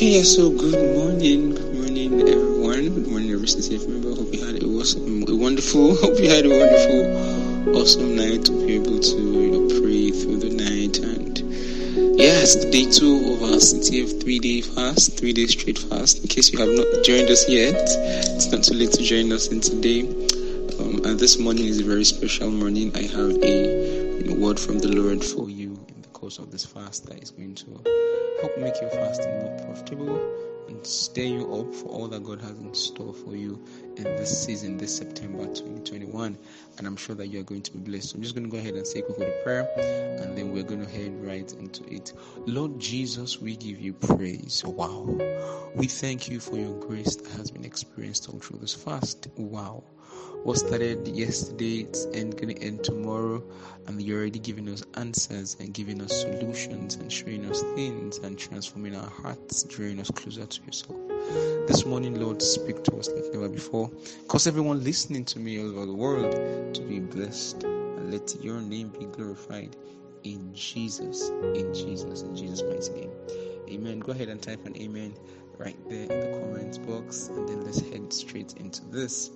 Okay, so good morning, good morning, everyone. Good morning, every sincere member. Hope you had a, awesome, a wonderful, hope you had a wonderful, awesome night. Hope you're able to, you know, pray through the night. And it's day two of our CTF three day fast, three day straight fast. In case you have not joined us yet, it's not too late to join us in today. Um, and this morning is a very special morning. I have a you know, word from the Lord for you in the course of this fast that is going to help make your fasting more profitable and stir you up for all that God has in store for you in this season, this September 2021. And I'm sure that you are going to be blessed. So I'm just going to go ahead and say a quick word of prayer, and then we're going to head right into it. Lord Jesus, we give you praise. Wow. We thank you for your grace that has been experienced all through this fast. Wow what started yesterday it's going to end tomorrow and you're already giving us answers and giving us solutions and showing us things and transforming our hearts drawing us closer to yourself this morning lord speak to us like never before cause everyone listening to me all over the world to be blessed and let your name be glorified in jesus in jesus in jesus mighty name amen go ahead and type an amen right there in the comments box and then let's head straight into this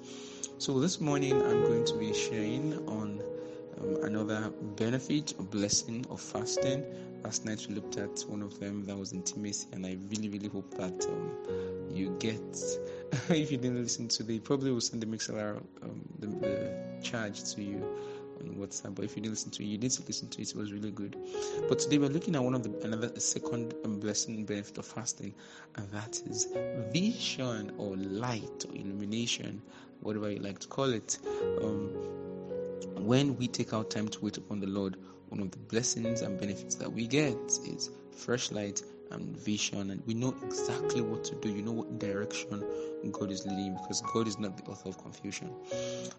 so, this morning I'm going to be sharing on um, another benefit or blessing of fasting. Last night we looked at one of them that was intimacy, and I really, really hope that um, you get. if you didn't listen to the, probably will send the Mixlr um, the, the charge to you on WhatsApp. But if you didn't listen to it, you need to listen to it. It was really good. But today we're looking at one of the another second blessing benefit of fasting, and that is vision or light or illumination whatever you like to call it. Um, when we take our time to wait upon the Lord, one of the blessings and benefits that we get is fresh light and vision, and we know exactly what to do. You know what direction God is leading because God is not the author of confusion.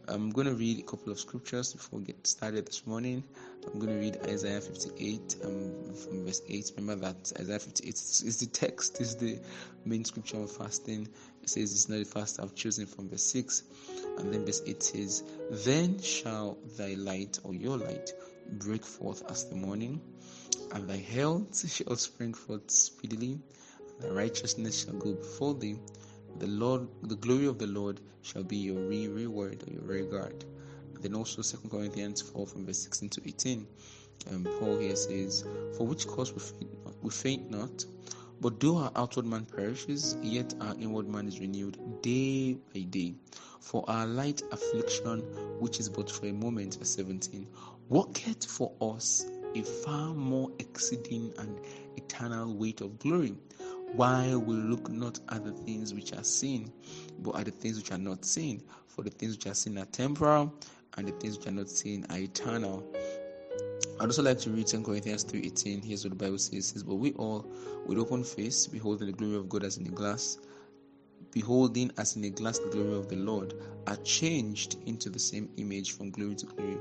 I'm going to read a couple of scriptures before we get started this morning. I'm going to read Isaiah 58 um, from verse 8. Remember that Isaiah 58 is the text, is the main scripture of fasting. It says it's not a fast I've chosen from verse 6. And then verse 8 says, Then shall thy light or your light break forth as the morning, and thy health shall spring forth speedily, and thy righteousness shall go before thee. The Lord, the glory of the Lord shall be your re- reward or your regard. And then also 2 Corinthians 4 from verse 16 to 18. Um, Paul here says, For which cause we faint, not, we faint not, but though our outward man perishes, yet our inward man is renewed day by day. For our light affliction, which is but for a moment, verse 17, worketh for us a far more exceeding and eternal weight of glory, while we look not at the things which are seen, but at the things which are not seen. For the things which are seen are temporal, and the things which are not seen are eternal. I'd also like to read 2 Corinthians 3.18. Here's what the Bible says. says, But we all, with open face, beholding the glory of God as in a glass, beholding as in a glass the glory of the Lord, are changed into the same image from glory to glory,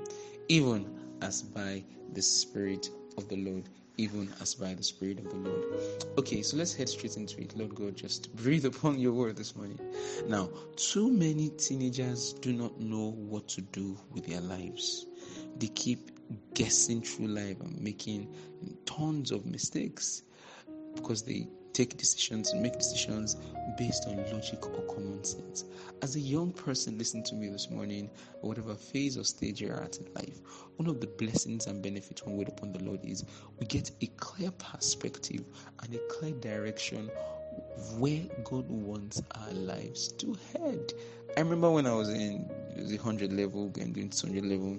even as by the Spirit of the Lord. Even as by the Spirit of the Lord. Okay, so let's head straight into it. Lord God, just breathe upon your word this morning. Now, too many teenagers do not know what to do with their lives. They keep guessing through life and making tons of mistakes because they take decisions and make decisions based on logic or common sense. As a young person listening to me this morning, or whatever phase or stage you're at in life, one of the blessings and benefits when we wait upon the Lord is we get a clear perspective and a clear direction where God wants our lives to head. I remember when I was in the 100 level, going doing 200 level,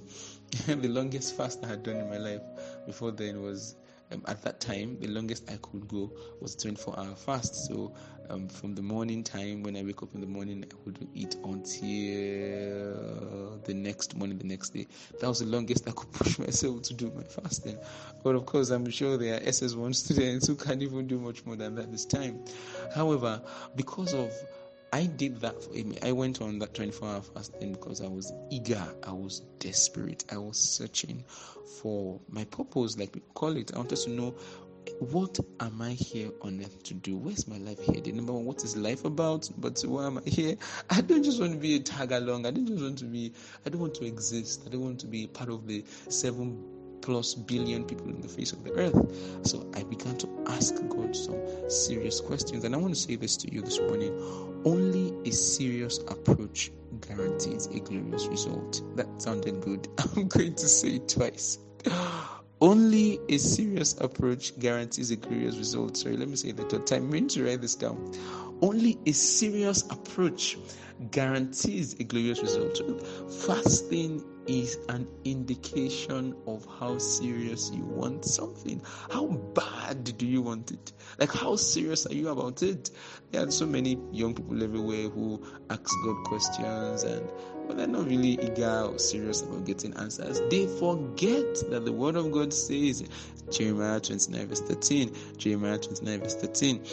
the longest fast I had done in my life before then was um, at that time the longest I could go was 24 hour fast. So um, from the morning time when I wake up in the morning, I would eat until the next morning, the next day. That was the longest I could push myself to do my fasting. But of course, I'm sure there are SS1 students who can't even do much more than that this time. However, because of I did that for me. I went on that 24 hour fasting because I was eager, I was desperate, I was searching for my purpose, like we call it. I wanted to know what am I here on earth to do? Where's my life here? Number one, what is life about? But why am I here? I don't just want to be a tag along. I don't just want to be, I don't want to exist. I don't want to be part of the seven plus billion people in the face of the earth. So I began to ask God some serious questions. And I want to say this to you this morning only a serious approach guarantees a glorious result. That sounded good. I'm going to say it twice. Only a serious approach guarantees a glorious result. Sorry, let me say that. Time mean to write this down. Only a serious approach guarantees a glorious result. Fasting is an indication of how serious you want something. How bad do you want it? Like, how serious are you about it? There are so many young people everywhere who ask God questions and but they're not really eager or serious about getting answers. They forget that the word of God says, Jeremiah 29, verse 13, Jeremiah 29, verse 13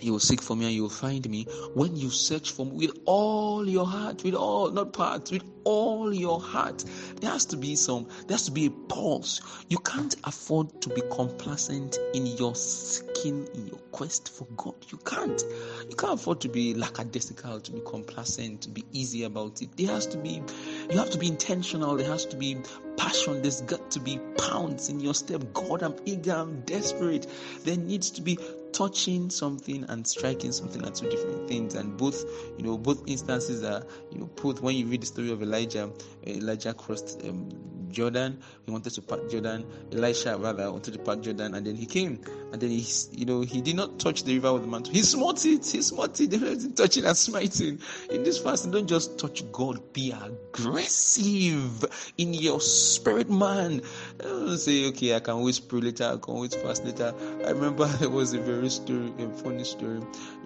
you will seek for me and you will find me when you search for me with all your heart, with all, not parts, with all your heart. There has to be some, there has to be a pulse. You can't afford to be complacent in your seeking, in your quest for God. You can't. You can't afford to be lackadaisical, to be complacent, to be easy about it. There has to be, you have to be intentional. There has to be passion. There's got to be pounds in your step. God, I'm eager, I'm desperate. There needs to be touching something and striking something are two different things. And both you know both instances are you know put when you read the story of elijah elijah crossed um, jordan. He wanted to part jordan. Elisha rather wanted to part jordan and then he came. And then he you know he did not touch the river with the mantle. He smote it. He smote it. Touch touching and smiting. In this fast don't just touch god. Be aggressive in your spirit man. Don't say okay i can always pray later. I can always fast later. I remember there was a very very story, a funny story,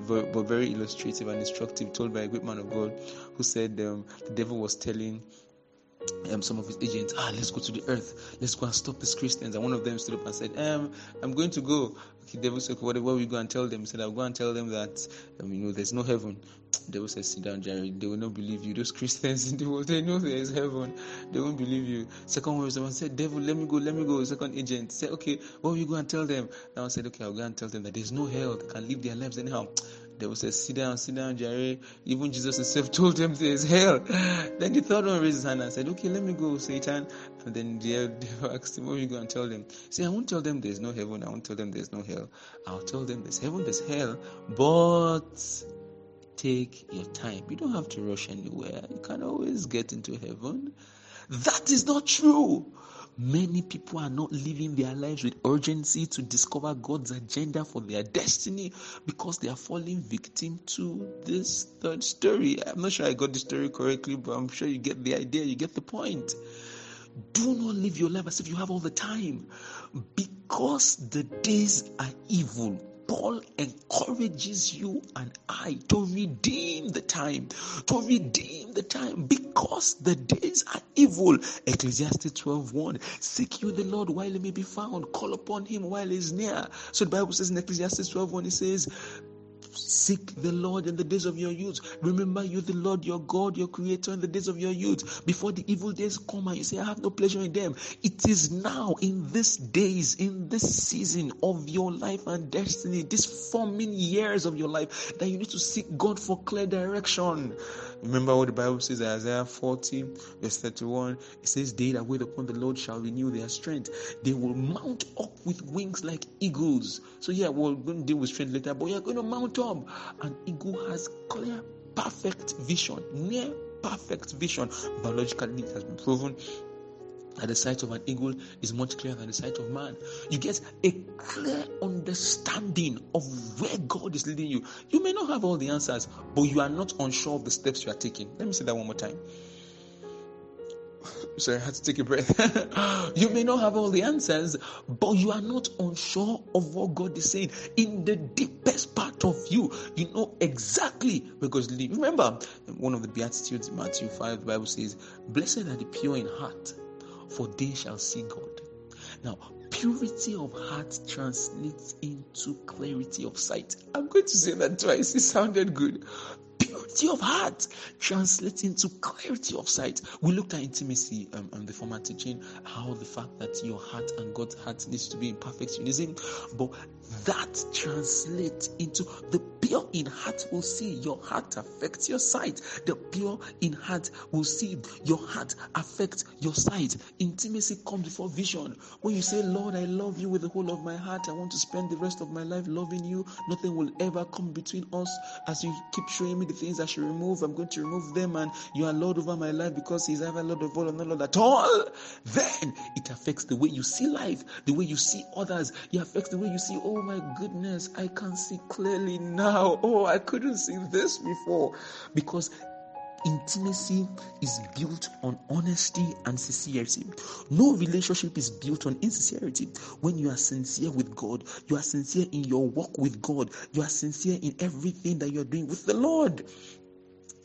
but very illustrative and instructive, told by a great man of God who said um, the devil was telling um, some of his agents, ah, let's go to the earth, let's go and stop these Christians. And one of them stood up and said, um, I'm going to go. Okay, devil said, what, what you go and tell them? He said, I'll go and tell them that, um, you know, there's no heaven. Devil said, sit down, Jerry. They will not believe you. Those Christians in the world, they know there is heaven. They won't believe you. Second one was the one said, devil, let me go, let me go. Second agent said, okay, what will you go and tell them? Now I said, okay, I'll go and tell them that there's no hell. They can live their lives anyhow. They will say, Sit down, sit down, Jerry. Even Jesus himself told them there's hell. Then the third one raised his hand and said, Okay, let me go, Satan. And then the devil asked him, What you going to tell them? Say, I won't tell them there's no heaven. I won't tell them there's no hell. I'll tell them there's heaven, there's hell. But take your time. You don't have to rush anywhere. You can always get into heaven. That is not true. Many people are not living their lives with urgency to discover God's agenda for their destiny because they are falling victim to this third story. I'm not sure I got the story correctly, but I'm sure you get the idea, you get the point. Do not live your life as if you have all the time because the days are evil. Paul encourages you and I to redeem the time, to redeem the time because the days are evil. Ecclesiastes 12 Seek you the Lord while he may be found, call upon him while he is near. So the Bible says in Ecclesiastes 12 it says, Seek the Lord in the days of your youth. Remember you, the Lord your God, your creator in the days of your youth. Before the evil days come and you say, I have no pleasure in them. It is now, in these days, in this season of your life and destiny, these forming years of your life, that you need to seek God for clear direction. Remember what the Bible says, Isaiah 40, verse 31. It says, They that wait upon the Lord shall renew their strength. They will mount up with wings like eagles. So, yeah, we're going to deal with strength later, but you're going to mount up. An eagle has clear, perfect vision, near perfect vision. Biologically, it has been proven that the sight of an eagle is much clearer than the sight of man. You get a clear understanding of where God is leading you. You may not have all the answers, but you are not unsure of the steps you are taking. Let me say that one more time. Sorry, I had to take a breath. you may not have all the answers, but you are not unsure of what God is saying. In the deepest part of you, you know exactly because. Remember, one of the Beatitudes, Matthew 5, the Bible says, Blessed are the pure in heart for they shall see God. Now, purity of heart translates into clarity of sight. I'm going to say that twice, it sounded good. Purity of heart translates into clarity of sight. We looked at intimacy um, on the former teaching, how the fact that your heart and God's heart needs to be in perfect unison, but that translates into the pure in heart will see. Your heart affects your sight. The pure in heart will see. Your heart affects your sight. Intimacy comes before vision. When you say, Lord, I love you with the whole of my heart, I want to spend the rest of my life loving you, nothing will ever come between us. As you keep showing me the things I should remove, I'm going to remove them, and you are Lord over my life because He's ever Lord of all and not Lord at all. Then it affects the way you see life, the way you see others. It affects the way you see, oh my goodness, I can see clearly now. Oh, I couldn't see this before. Because Intimacy is built on honesty and sincerity. No relationship is built on insincerity. When you are sincere with God, you are sincere in your walk with God, you are sincere in everything that you are doing with the Lord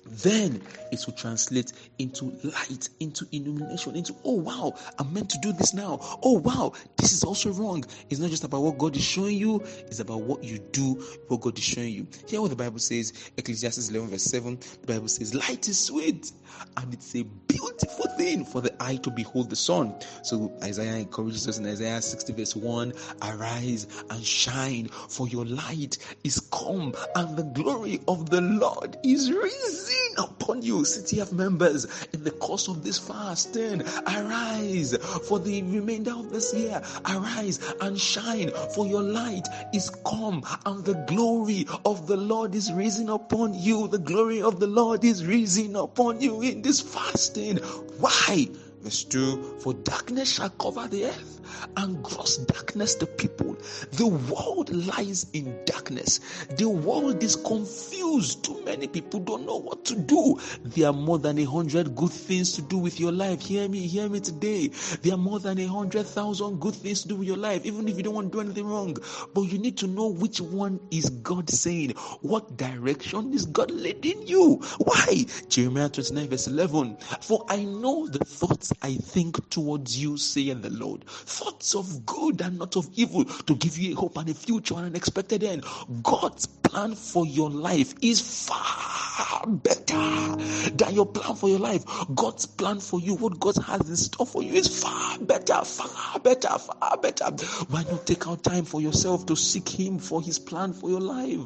then it will translate into light, into illumination, into, oh wow, I'm meant to do this now. Oh wow, this is also wrong. It's not just about what God is showing you, it's about what you do, what God is showing you. Hear what the Bible says, Ecclesiastes 11, verse 7. The Bible says, Light is sweet, and it's a beautiful thing for the eye to behold the sun. So Isaiah encourages us in Isaiah 60, verse 1 Arise and shine, for your light is come, and the glory of the Lord is risen upon you, CTF members, in the course of this fasting. Arise for the remainder of this year. Arise and shine, for your light is come, and the glory of the Lord is risen upon you. The glory of the Lord is risen upon you in this fasting. Why? Verse 2 For darkness shall cover the earth, and gross darkness the people. The world lies in darkness. The world is confused. Too many people don't know what to do. There are more than a hundred good things to do with your life. Hear me, hear me today. There are more than a hundred thousand good things to do with your life, even if you don't want to do anything wrong. But you need to know which one is God saying. What direction is God leading you? Why? Jeremiah 29, verse 11. For I know the thoughts I think towards you, saying the Lord. Thoughts of good and not of evil to give you a hope and a future and an expected end. God's plan for your life is far better than your plan for your life. God's plan for you, what God has in store for you, is far better, far better, far better. Why not take out time for yourself to seek Him for His plan for your life?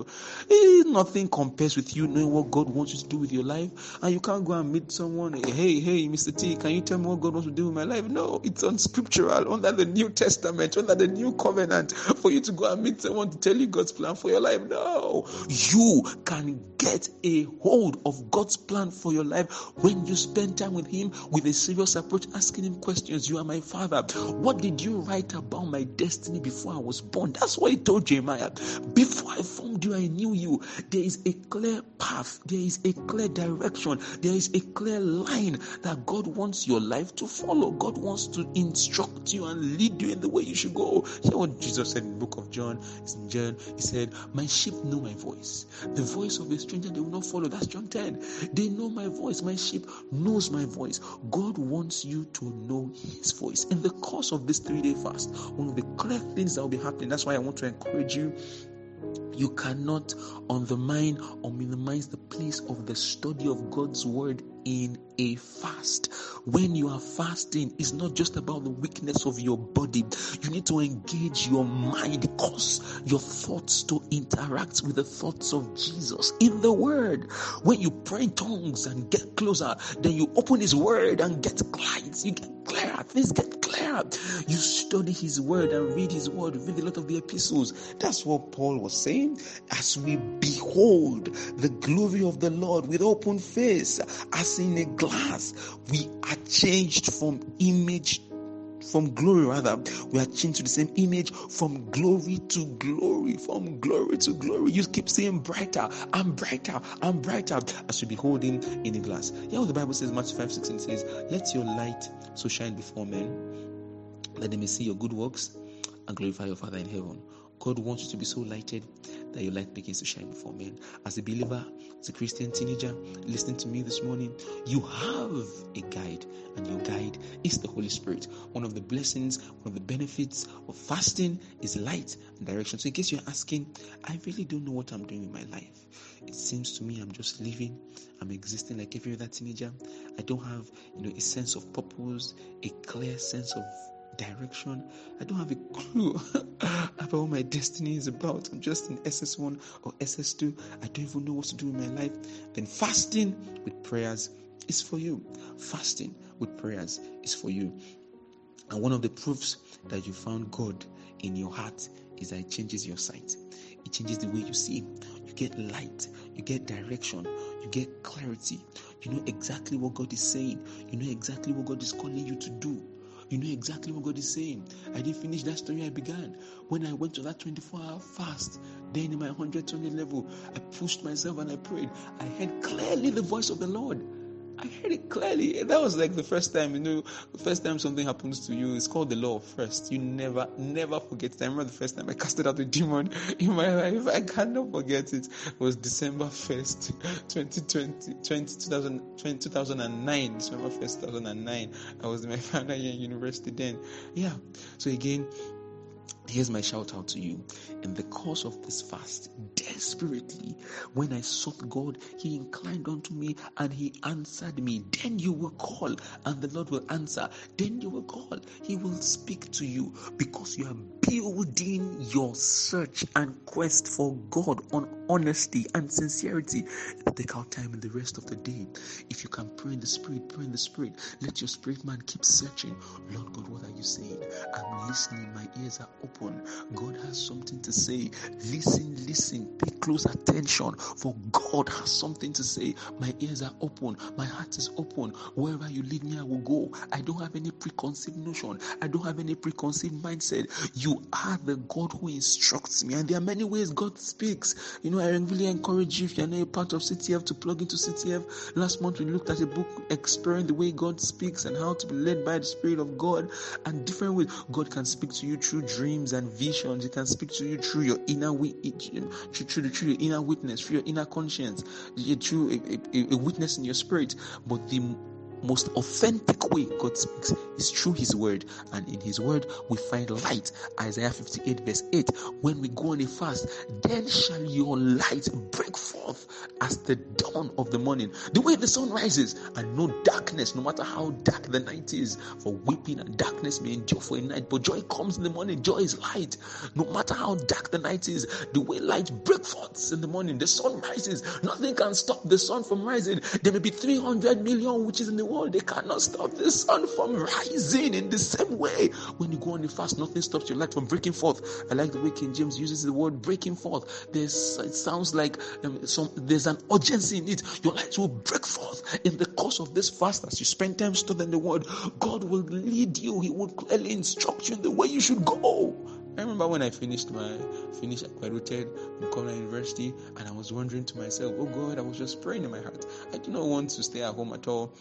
Eh, nothing compares with you knowing what God wants you to do with your life, and you can't go and meet someone. Hey, hey, Mr. T, can you tell me what God wants to do with my life? No, it's unscriptural under the New Testament, under the New Covenant, for you to go and meet someone to tell you God's plan for your life. No, you can get a hold of God's plan for your life when you spend time with Him with a serious approach, asking Him questions. You are my Father. What did you write about my destiny before I was born? That's what He told Jeremiah. Before I formed you, I knew you. There is a clear path, there is a clear direction, there is a clear line that God wants your life to follow. God wants to instruct you and lead you in the way you should go. Hear what Jesus said in the book of John. It's In John, He said, My sheep know my voice. The voice of a stranger they will not follow. That's John 10. They know my voice. My sheep knows my voice. God wants you to know His voice. In the course of this three day fast, one of the clear things that will be happening, that's why I want to encourage you you cannot undermine or minimize the place of the study of God's word in a fast. When you are fasting, it's not just about the weakness of your body. You need to engage your mind, cause your thoughts to interact with the thoughts of Jesus in the Word. When you pray in tongues and get closer, then you open His Word and get light. You get clearer. Things get clearer. You study His Word and read His Word, read a lot of the epistles. That's what Paul was saying. As we behold the glory of the Lord with open face, as in a glass, we are changed from image from glory rather we are changed to the same image from glory to glory from glory to glory. You keep saying brighter and brighter and brighter as you behold him in a glass. Yeah what the bible says matthew 5 16 says let your light so shine before men that they may see your good works and glorify your father in heaven. God wants you to be so lighted that your light begins to shine before men. As a believer, as a Christian teenager, listening to me this morning, you have a guide, and your guide is the Holy Spirit. One of the blessings, one of the benefits of fasting is light and direction. So, in case you're asking, I really don't know what I'm doing with my life. It seems to me I'm just living, I'm existing like every other teenager. I don't have, you know, a sense of purpose, a clear sense of direction. I don't have a clue about what my destiny is about. I'm just in SS1 or SS2. I don't even know what to do in my life. Then fasting with prayers is for you. Fasting with prayers is for you. And one of the proofs that you found God in your heart is that it changes your sight. It changes the way you see. You get light, you get direction, you get clarity. You know exactly what God is saying. You know exactly what God is calling you to do. You know exactly what God is saying. I didn't finish that story I began. When I went to that 24 hour fast, then in my 120 level, I pushed myself and I prayed. I heard clearly the voice of the Lord. I heard it clearly. That was like the first time, you know, the first time something happens to you. It's called the law of first. You never, never forget it. I remember the first time I casted out a demon in my life. I cannot forget it. It was December 1st, 2020, 20, 2000, 2009. December 1st, 2009. I was in my final year in university then. Yeah. So again, Here's my shout out to you. In the course of this fast, desperately, when I sought God, He inclined unto me and He answered me. Then you will call, and the Lord will answer. Then you will call. He will speak to you because you are building your search and quest for God on honesty and sincerity. Take out time in the rest of the day. If you can pray in the Spirit, pray in the Spirit. Let your spirit man keep searching. Lord God, what are you saying? I'm listening. My ears are open. God has something to say. Listen, listen, pay close attention, for God has something to say. My ears are open, my heart is open. Wherever you lead me, I will go. I don't have any preconceived notion, I don't have any preconceived mindset. You are the God who instructs me, and there are many ways God speaks. You know, I really encourage you if you're not a part of CTF to plug into CTF. Last month we looked at a book exploring the way God speaks and how to be led by the Spirit of God and different ways God can speak to you through dreams and visions. He can speak to you through your inner through, through, through your inner witness, through your inner conscience, through a, a, a witness in your spirit. But the most authentic way God speaks is through His Word, and in His Word we find light. Isaiah 58, verse 8. When we go on a fast, then shall your light break forth as the dawn of the morning. The way the sun rises, and no darkness, no matter how dark the night is. For weeping and darkness may endure for a night, but joy comes in the morning. Joy is light. No matter how dark the night is, the way light breaks forth in the morning, the sun rises. Nothing can stop the sun from rising. There may be 300 million witches in the world, they cannot stop the sun from rising in the same way. When you go on the fast, nothing stops your light from breaking forth. I like the way King James uses the word breaking forth. There's, it sounds like um, some there's an urgency in it. Your light will break forth in the course of this fast as you spend time studying the word. God will lead you, He will clearly instruct you in the way you should go. I remember when I finished my finished accredited in Cornell University, and I was wondering to myself, "Oh God, I was just praying in my heart. I do not want to stay at home at all.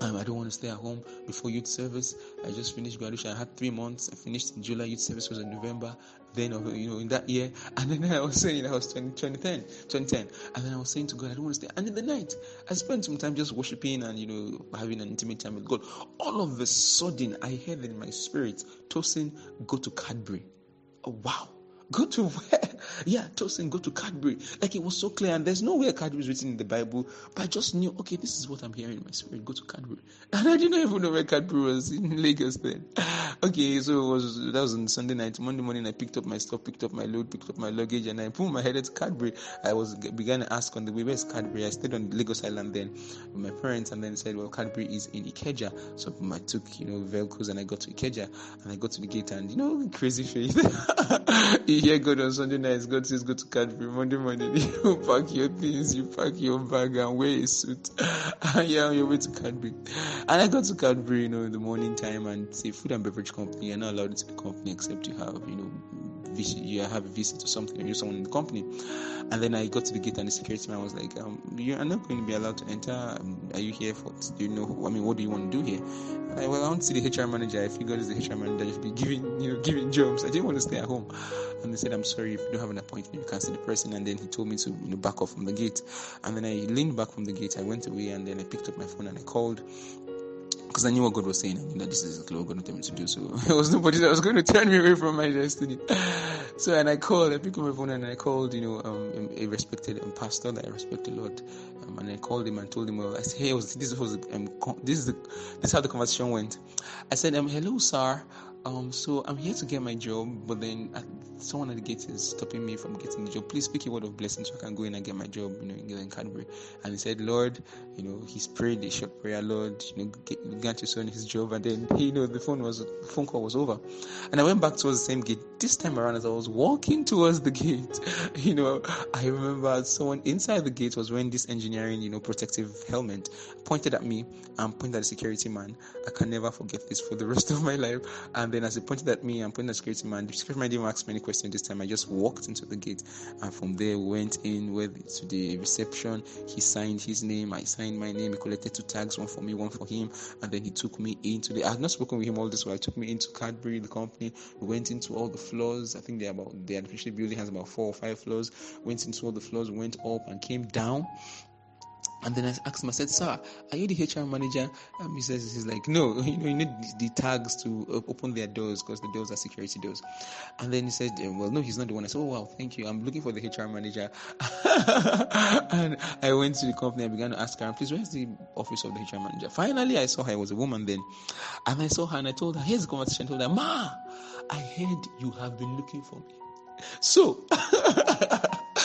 Um, I don't want to stay at home before youth service. I just finished graduation. I had three months. I finished in July. Youth service was in November. Then, you know, in that year. And then I was saying, I was 20, 2010, 2010. And then I was saying to God, I don't want to stay. And in the night, I spent some time just worshiping and, you know, having an intimate time with God. All of a sudden, I heard in my spirit, Tosin, go to Cadbury. Oh, wow. Go to where? Yeah, Tosin, go to Cadbury. Like it was so clear, and there's nowhere Cadbury is written in the Bible, but I just knew, okay, this is what I'm hearing in my spirit. Go to Cadbury. And I didn't even know where Cadbury was in Lagos then. Okay, so it was that was on Sunday night. Monday morning, I picked up my stuff, picked up my load, picked up my luggage, and I put my head to Cadbury. I was began to ask on the way, where's Cadbury? I stayed on Lagos Island then with my parents, and then said, well, Cadbury is in Ikeja. So I took, you know, vehicles and I got to Ikeja, and I got to the gate, and you know, crazy faith. Hear God on Sunday nights, God says go to Cadbury. Monday morning, you pack your things, you pack your bag and wear a suit. and you're on your way to Cadbury. And I got to Cadbury, you know, in the morning time and a food and beverage company. You're not allowed into the company except you have, you know, you have a visit or something, you're someone in the company. And then I got to the gate and the security man was like, um, "You are not going to be allowed to enter. Um, are you here for? Do you know? I mean, what do you want to do here?" I, well, I want to see the HR manager. I figured as the HR manager, you should be giving, you know, giving jobs. I didn't want to stay at home. And they said, "I'm sorry, if you don't have an appointment, you can't see the person." And then he told me to, you know, back off from the gate. And then I leaned back from the gate. I went away, and then I picked up my phone and I called because I knew what God was saying. I knew that this is exactly what God wanted me to do. So there was nobody that was going to turn me away from my destiny. so and I called, I picked up my phone and I called, you know, um, a respected um, pastor that I respect a lot, um, and I called him and told him, well, I said, hey, was, this was um, this is the, this is how the conversation went. I said, um, hello, sir. Um, so I'm here to get my job, but then someone at the gate is stopping me from getting the job. Please speak a word of blessing so I can go in and get my job, you know, in Cadbury. And he said, Lord, you know, he's prayed a short prayer, Lord, you know, get, grant your son his job. And then, you know, the phone was, the phone call was over. And I went back towards the same gate. This time around, as I was walking towards the gate, you know, I remember someone inside the gate was wearing this engineering, you know, protective helmet, pointed at me and pointed at the security man. I can never forget this for the rest of my life. And and then as he pointed at me and pointed at the security man, the security man didn't ask me any questions this time. I just walked into the gate and from there went in with to the reception. He signed his name, I signed my name, he collected two tags, one for me, one for him, and then he took me into the I had not spoken with him all this while. He took me into Cadbury, the company. We went into all the floors. I think they about the artificial building has about four or five floors. Went into all the floors, went up and came down and then I asked him, I said, Sir, are you the HR manager? Um, he says, He's like, No, you know, you need the tags to open their doors because the doors are security doors. And then he said, Well, no, he's not the one. I said, Oh, wow, thank you. I'm looking for the HR manager. and I went to the company and began to ask her, Please, where's the office of the HR manager? Finally, I saw her. It was a woman then. And I saw her and I told her, Here's the conversation. I told her, Ma, I heard you have been looking for me. So,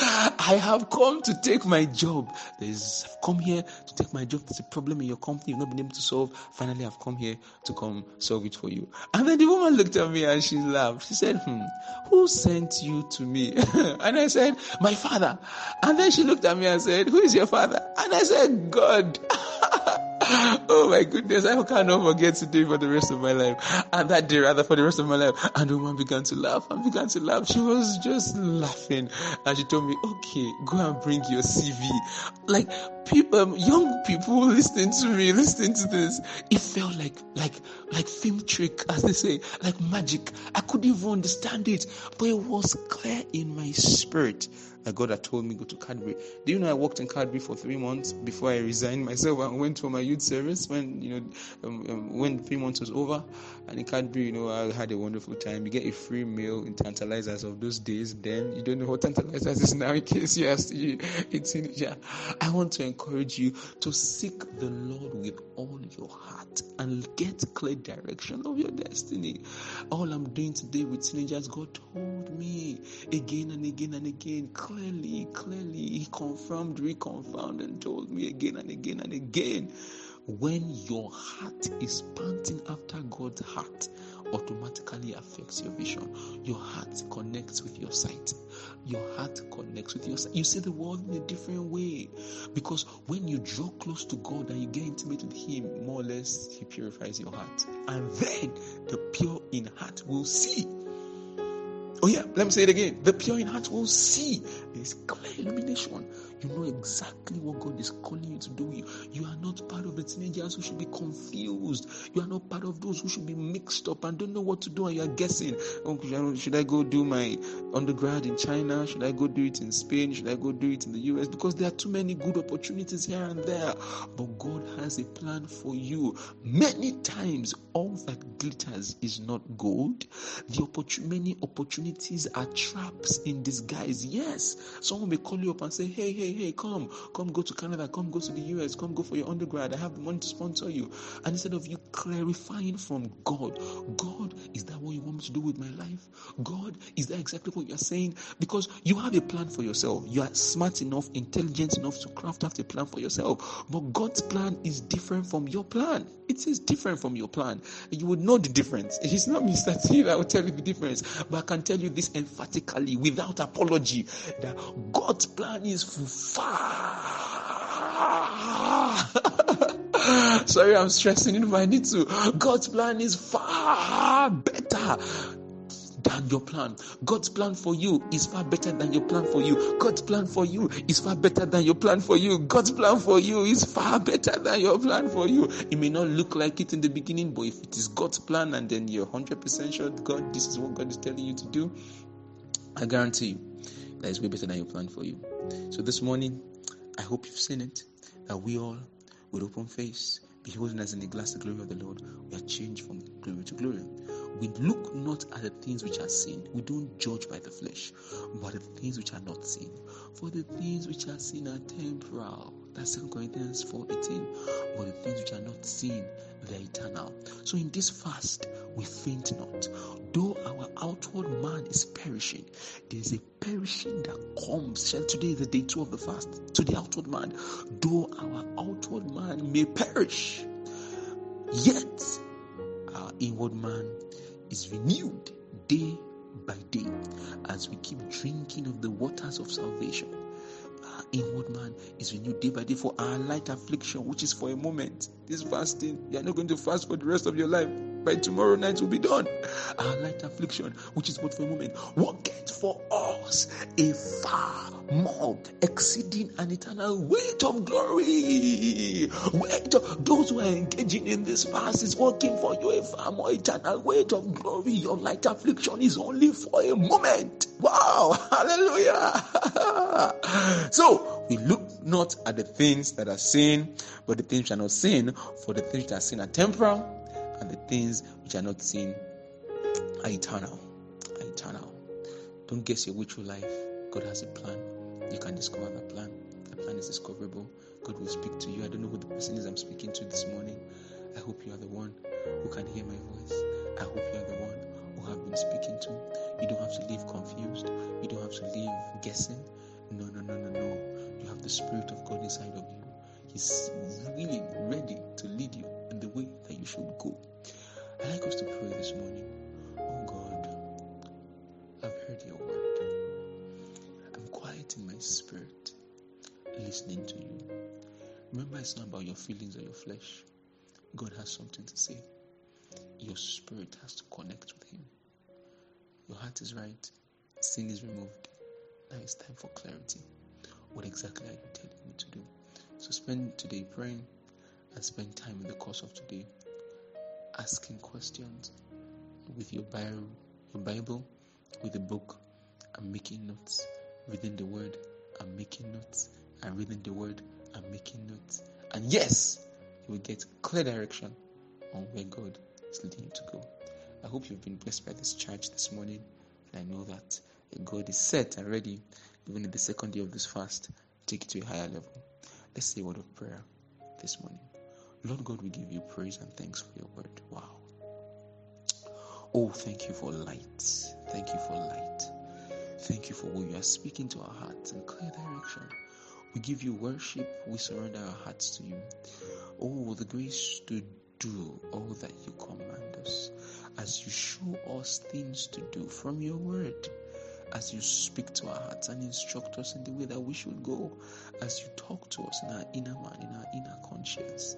I have come to take my job. There's I've come here to take my job. There's a problem in your company you've not been able to solve. Finally, I've come here to come solve it for you. And then the woman looked at me and she laughed. She said, Hmm, who sent you to me? and I said, My father. And then she looked at me and said, Who is your father? And I said, God. Oh my goodness, I cannot forget today for the rest of my life. And that day, rather, for the rest of my life. And the woman began to laugh and began to laugh. She was just laughing. And she told me, okay, go and bring your CV. Like, people, um, young people listening to me, listening to this, it felt like, like, like film trick, as they say, like magic. I couldn't even understand it, but it was clear in my spirit that God had told me go to Cadbury. Do you know I worked in Cadbury for three months before I resigned myself and went for my youth service when you know um, um, when three months was over. And in Cadbury, you know, I had a wonderful time. You get a free meal in Tantalizers of those days. Then you don't know what Tantalizers is now in case you ask you a teenager. I want to encourage you to seek the Lord with all your heart and get clear direction of your destiny. All I'm doing today with teenagers, God told me again and again and again clearly, clearly, he confirmed, reconfirmed, and told me again and again and again. When your heart is panting after God's heart, automatically affects your vision. Your heart connects with your sight. Your heart connects with your sight. You see the world in a different way. Because when you draw close to God and you get intimate with Him, more or less, He purifies your heart. And then the pure in heart will see Oh, yeah, let me say it again. The pure in heart will see. There's clear illumination. You know exactly what God is calling you to do. You, are not part of the teenagers who should be confused. You are not part of those who should be mixed up and don't know what to do and you are guessing. Oh, should I go do my undergrad in China? Should I go do it in Spain? Should I go do it in the US? Because there are too many good opportunities here and there. But God has a plan for you. Many times, all that glitters is not gold. The many opportunities are traps in disguise. Yes, someone may call you up and say, Hey, hey, hey, come, come go to Canada, come go to the US, come go for your undergrad. I have the money to sponsor you. And instead of you clarifying from God, God, is that what you want me to do with my life? God, is that exactly what you're saying? Because you have a plan for yourself. You are smart enough, intelligent enough to craft out a plan for yourself. But God's plan is different from your plan. It is different from your plan. You would know the difference. It's not Mr. T that will tell you the difference. But I can tell you this emphatically, without apology, that God's plan is far. Sorry, I'm stressing it, but I need to. God's plan is far better than your plan. God's plan for you is far better than your plan for you. God's plan for you is far better than your plan for you. God's plan for you is far better than your plan for you. It may not look like it in the beginning, but if it is God's plan and then you're 100% sure God, this is what God is telling you to do, I guarantee you that is way better than your plan for you. So this morning, I hope you've seen it, that we all, with open face, beholding as in the glass the glory of the Lord, we are changed from glory to glory. we look not at the things which are seen. We don't judge by the flesh, but the things which are not seen. For the things which are seen are temporal. That's 2 Corinthians 4 18. But the things which are not seen, they're eternal. So in this fast, we faint not. Though our outward man is perishing, there's a perishing that comes. Shall today is the day two of the fast. To the outward man, though our outward man may perish, yet our inward man is renewed day by day as we keep drinking of the waters of salvation. Inward man is renewed day by day for our light affliction, which is for a moment. This fasting, you are not going to fast for the rest of your life by tomorrow night will be done. Our light affliction, which is but for a moment, worketh for us a far more exceeding an eternal weight of glory. Weight of those who are engaging in this fast is working for you a far more eternal weight of glory. Your light affliction is only for a moment. Wow, hallelujah. so we look not at the things that are seen, but the things which are not seen, for the things that are seen are temporal and the things which are not seen are eternal. Are eternal. Don't guess your way through life. God has a plan. You can discover that plan. That plan is discoverable. God will speak to you. I don't know who the person is I'm speaking to this morning. I hope you are the one who can hear my voice. I hope you are the one who have been speaking to. You don't have to live confused. You don't have to live guessing. No, no, no. You have the Spirit of God inside of you. He's willing, ready to lead you in the way that you should go. I'd like us to pray this morning. Oh God, I've heard your word. I'm quiet in my spirit, listening to you. Remember, it's not about your feelings or your flesh. God has something to say. Your spirit has to connect with Him. Your heart is right, sin is removed. It's time for clarity. What exactly are you telling me to do? So spend today praying and spend time in the course of today asking questions with your Bible, your Bible, with a book, and making notes, reading the Word, and making notes, and reading the Word, and making notes. And yes, you will get clear direction on where God is leading you to go. I hope you've been blessed by this charge this morning, and I know that God is set and ready, even in the second day of this fast, take it to a higher level. Let's say a word of prayer this morning. Lord God, we give you praise and thanks for your word. Wow. Oh, thank you for light. Thank you for light. Thank you for what you are speaking to our hearts and clear direction. We give you worship. We surrender our hearts to you. Oh, the grace to do all that you command us as you show us things to do from your word as you speak to our hearts and instruct us in the way that we should go, as you talk to us in our inner man, in our inner conscience.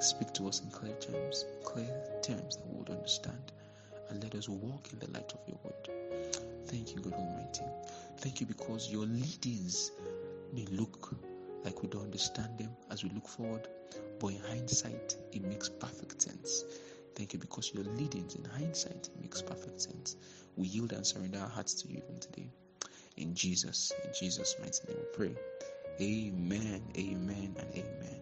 Speak to us in clear terms, clear terms that we would understand, and let us walk in the light of your word. Thank you, God Almighty. Thank you because your leadings may look like we don't understand them as we look forward, but in hindsight, it makes perfect sense. Thank you because your leadings in hindsight makes perfect sense. We yield and surrender our hearts to you even today. In Jesus, in Jesus' mighty name we pray. Amen, amen, and amen.